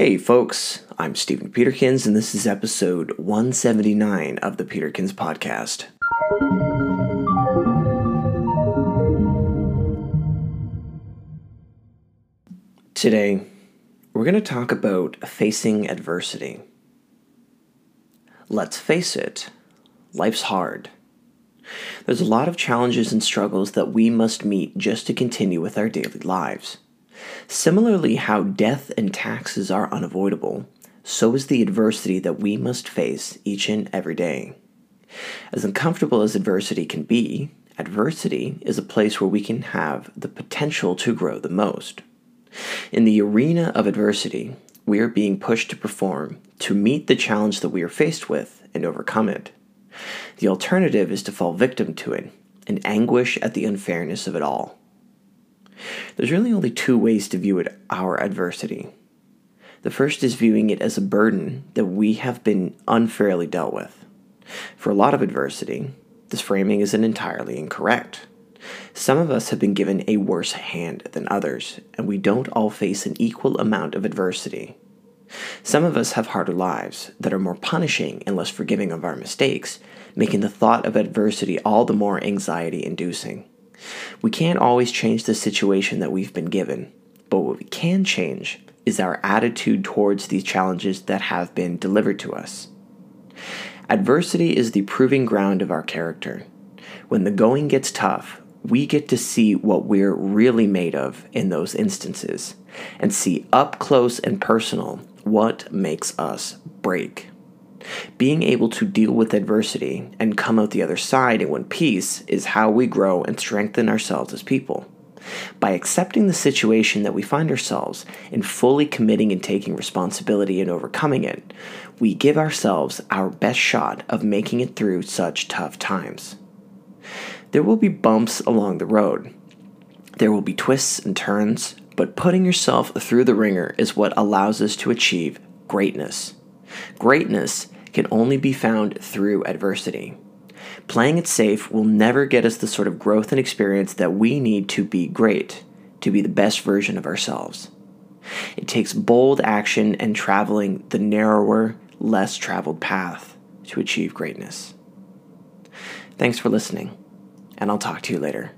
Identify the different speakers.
Speaker 1: Hey, folks, I'm Stephen Peterkins, and this is episode 179 of the Peterkins Podcast. Today, we're going to talk about facing adversity. Let's face it, life's hard. There's a lot of challenges and struggles that we must meet just to continue with our daily lives. Similarly, how death and taxes are unavoidable, so is the adversity that we must face each and every day. As uncomfortable as adversity can be, adversity is a place where we can have the potential to grow the most. In the arena of adversity, we are being pushed to perform to meet the challenge that we are faced with and overcome it. The alternative is to fall victim to it and anguish at the unfairness of it all. There's really only two ways to view it, our adversity. The first is viewing it as a burden that we have been unfairly dealt with. For a lot of adversity, this framing isn't entirely incorrect. Some of us have been given a worse hand than others, and we don't all face an equal amount of adversity. Some of us have harder lives that are more punishing and less forgiving of our mistakes, making the thought of adversity all the more anxiety inducing. We can't always change the situation that we've been given, but what we can change is our attitude towards these challenges that have been delivered to us. Adversity is the proving ground of our character. When the going gets tough, we get to see what we're really made of in those instances and see up close and personal what makes us break. Being able to deal with adversity and come out the other side in one piece is how we grow and strengthen ourselves as people. By accepting the situation that we find ourselves and fully committing and taking responsibility and overcoming it, we give ourselves our best shot of making it through such tough times. There will be bumps along the road. There will be twists and turns, but putting yourself through the wringer is what allows us to achieve greatness. Greatness can only be found through adversity. Playing it safe will never get us the sort of growth and experience that we need to be great, to be the best version of ourselves. It takes bold action and traveling the narrower, less traveled path to achieve greatness. Thanks for listening, and I'll talk to you later.